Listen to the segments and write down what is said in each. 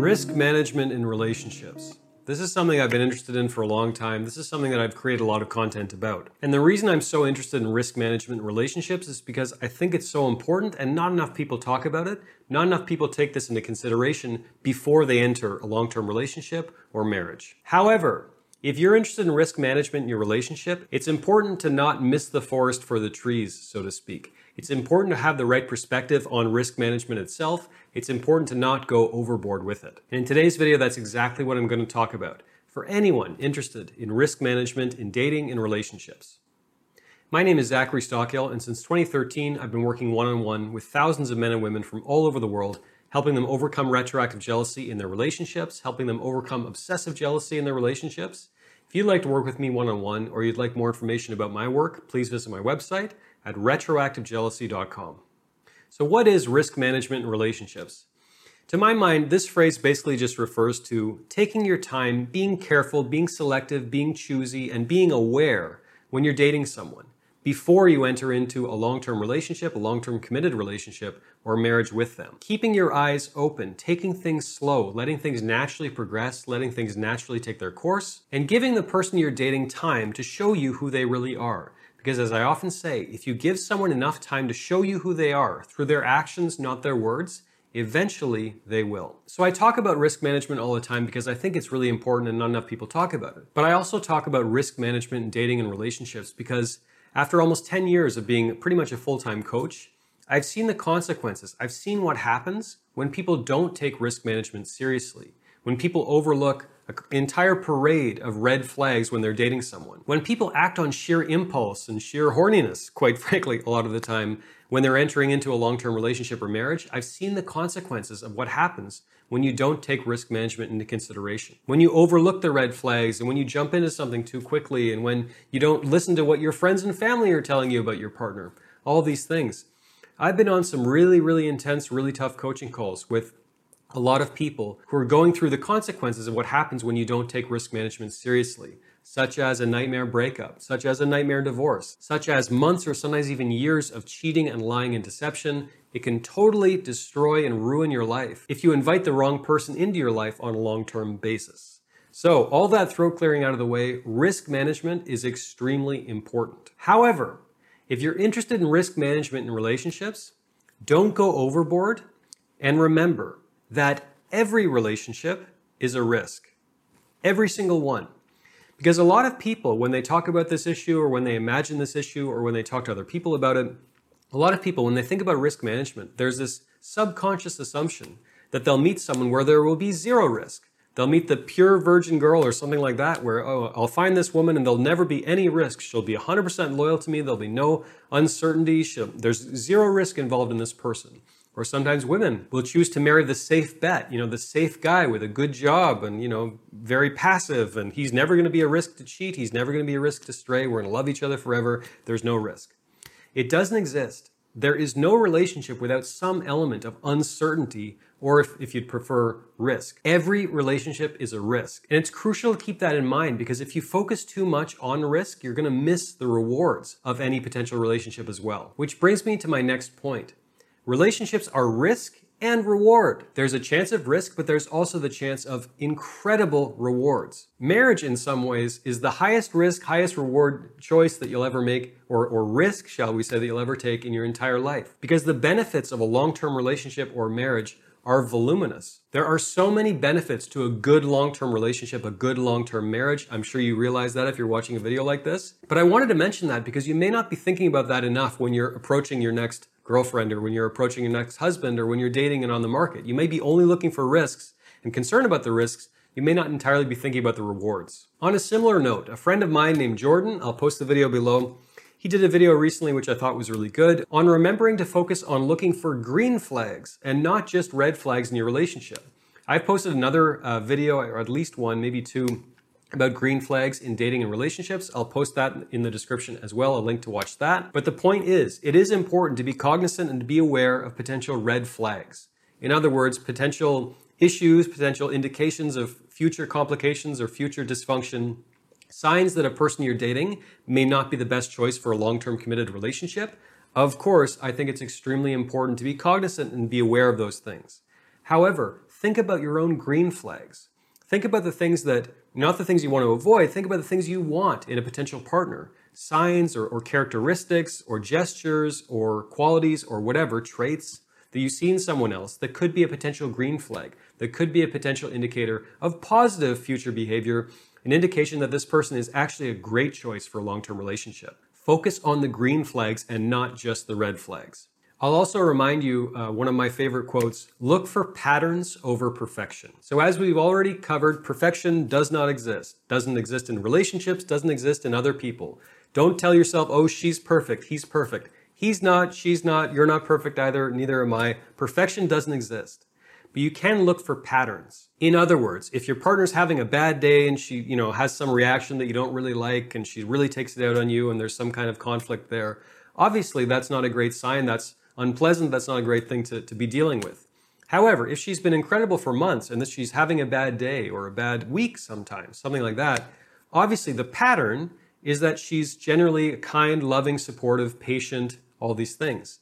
Risk management in relationships. This is something I've been interested in for a long time. This is something that I've created a lot of content about. And the reason I'm so interested in risk management in relationships is because I think it's so important and not enough people talk about it. Not enough people take this into consideration before they enter a long term relationship or marriage. However, if you're interested in risk management in your relationship, it's important to not miss the forest for the trees, so to speak. It's important to have the right perspective on risk management itself. It's important to not go overboard with it. And in today's video, that's exactly what I'm going to talk about for anyone interested in risk management in dating and relationships. My name is Zachary Stockill, and since 2013, I've been working one on one with thousands of men and women from all over the world, helping them overcome retroactive jealousy in their relationships, helping them overcome obsessive jealousy in their relationships. If you'd like to work with me one on one, or you'd like more information about my work, please visit my website at retroactivejealousy.com. So, what is risk management in relationships? To my mind, this phrase basically just refers to taking your time, being careful, being selective, being choosy, and being aware when you're dating someone before you enter into a long term relationship, a long term committed relationship, or marriage with them. Keeping your eyes open, taking things slow, letting things naturally progress, letting things naturally take their course, and giving the person you're dating time to show you who they really are. Because as I often say, if you give someone enough time to show you who they are through their actions, not their words, eventually they will. So I talk about risk management all the time because I think it's really important and not enough people talk about it. But I also talk about risk management in dating and relationships because after almost 10 years of being pretty much a full time coach, I've seen the consequences. I've seen what happens when people don't take risk management seriously, when people overlook an entire parade of red flags when they're dating someone, when people act on sheer impulse and sheer horniness, quite frankly, a lot of the time when they're entering into a long term relationship or marriage. I've seen the consequences of what happens when you don't take risk management into consideration. When you overlook the red flags and when you jump into something too quickly and when you don't listen to what your friends and family are telling you about your partner. All these things. I've been on some really, really intense, really tough coaching calls with a lot of people who are going through the consequences of what happens when you don't take risk management seriously such as a nightmare breakup, such as a nightmare divorce, such as months or sometimes even years of cheating and lying and deception. It can totally destroy and ruin your life if you invite the wrong person into your life on a long term basis. So, all that throat clearing out of the way, risk management is extremely important. However, if you're interested in risk management in relationships, don't go overboard and remember that every relationship is a risk. Every single one. Because a lot of people, when they talk about this issue or when they imagine this issue or when they talk to other people about it, a lot of people, when they think about risk management, there's this subconscious assumption that they'll meet someone where there will be zero risk. They'll meet the pure virgin girl or something like that, where, oh, I'll find this woman and there'll never be any risk. She'll be 100% loyal to me. There'll be no uncertainty. She'll, there's zero risk involved in this person. Or sometimes women will choose to marry the safe bet, you know, the safe guy with a good job and, you know, very passive and he's never going to be a risk to cheat. He's never going to be a risk to stray. We're going to love each other forever. There's no risk. It doesn't exist. There is no relationship without some element of uncertainty or if, if you'd prefer risk. Every relationship is a risk. And it's crucial to keep that in mind because if you focus too much on risk, you're going to miss the rewards of any potential relationship as well. Which brings me to my next point. Relationships are risk and reward. There's a chance of risk, but there's also the chance of incredible rewards. Marriage, in some ways, is the highest risk, highest reward choice that you'll ever make, or, or risk, shall we say, that you'll ever take in your entire life. Because the benefits of a long term relationship or marriage are voluminous. There are so many benefits to a good long term relationship, a good long term marriage. I'm sure you realize that if you're watching a video like this. But I wanted to mention that because you may not be thinking about that enough when you're approaching your next girlfriend or when you're approaching your next husband or when you're dating and on the market. You may be only looking for risks and concerned about the risks. You may not entirely be thinking about the rewards. On a similar note, a friend of mine named Jordan, I'll post the video below, he did a video recently which I thought was really good on remembering to focus on looking for green flags and not just red flags in your relationship. I've posted another uh, video, or at least one, maybe two, about green flags in dating and relationships. I'll post that in the description as well, a link to watch that. But the point is, it is important to be cognizant and to be aware of potential red flags. In other words, potential issues, potential indications of future complications or future dysfunction, signs that a person you're dating may not be the best choice for a long term committed relationship. Of course, I think it's extremely important to be cognizant and be aware of those things. However, think about your own green flags. Think about the things that, not the things you want to avoid, think about the things you want in a potential partner. Signs or, or characteristics or gestures or qualities or whatever, traits that you see in someone else that could be a potential green flag, that could be a potential indicator of positive future behavior, an indication that this person is actually a great choice for a long term relationship. Focus on the green flags and not just the red flags. I'll also remind you uh, one of my favorite quotes look for patterns over perfection. So, as we've already covered, perfection does not exist. Doesn't exist in relationships, doesn't exist in other people. Don't tell yourself, oh, she's perfect, he's perfect. He's not, she's not, you're not perfect either, neither am I. Perfection doesn't exist. But you can look for patterns. In other words, if your partner's having a bad day and she, you know, has some reaction that you don't really like and she really takes it out on you and there's some kind of conflict there, obviously that's not a great sign. That's unpleasant. That's not a great thing to, to be dealing with. However, if she's been incredible for months and that she's having a bad day or a bad week sometimes, something like that, obviously the pattern is that she's generally a kind, loving, supportive, patient, all these things.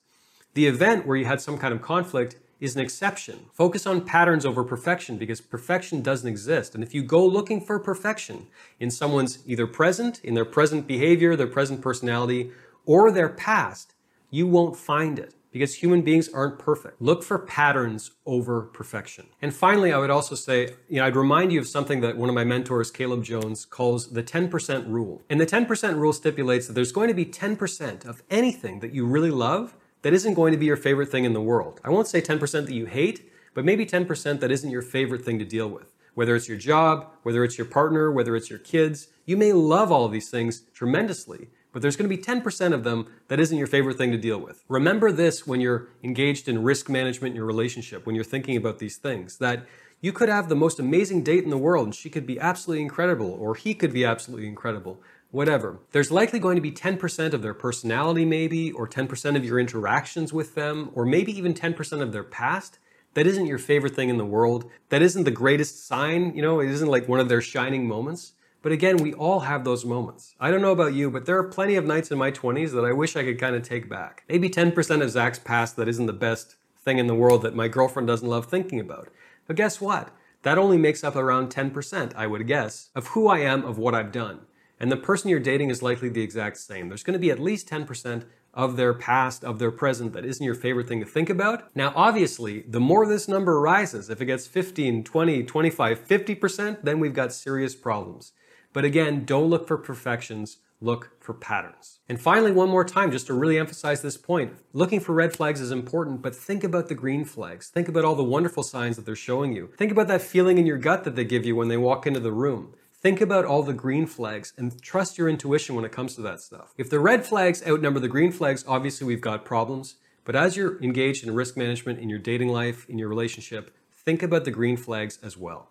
The event where you had some kind of conflict is an exception. Focus on patterns over perfection because perfection doesn't exist. And if you go looking for perfection in someone's either present, in their present behavior, their present personality, or their past, you won't find it because human beings aren't perfect. Look for patterns over perfection. And finally, I would also say, you know, I'd remind you of something that one of my mentors, Caleb Jones, calls the 10% rule. And the 10% rule stipulates that there's going to be 10% of anything that you really love that isn't going to be your favorite thing in the world. I won't say 10% that you hate, but maybe 10% that isn't your favorite thing to deal with. Whether it's your job, whether it's your partner, whether it's your kids, you may love all of these things tremendously, but there's going to be 10% of them that isn't your favorite thing to deal with. Remember this when you're engaged in risk management in your relationship, when you're thinking about these things, that you could have the most amazing date in the world and she could be absolutely incredible, or he could be absolutely incredible, whatever. There's likely going to be 10% of their personality, maybe, or 10% of your interactions with them, or maybe even 10% of their past. That isn't your favorite thing in the world. That isn't the greatest sign, you know, it isn't like one of their shining moments. But again, we all have those moments. I don't know about you, but there are plenty of nights in my 20s that I wish I could kind of take back. Maybe 10% of Zach's past that isn't the best thing in the world that my girlfriend doesn't love thinking about. But guess what? That only makes up around 10%, I would guess, of who I am, of what I've done. And the person you're dating is likely the exact same. There's going to be at least 10% of their past, of their present that isn't your favorite thing to think about. Now, obviously, the more this number rises, if it gets 15, 20, 25, 50%, then we've got serious problems. But again, don't look for perfections, look for patterns. And finally, one more time, just to really emphasize this point, looking for red flags is important, but think about the green flags. Think about all the wonderful signs that they're showing you. Think about that feeling in your gut that they give you when they walk into the room. Think about all the green flags and trust your intuition when it comes to that stuff. If the red flags outnumber the green flags, obviously we've got problems. But as you're engaged in risk management in your dating life, in your relationship, think about the green flags as well.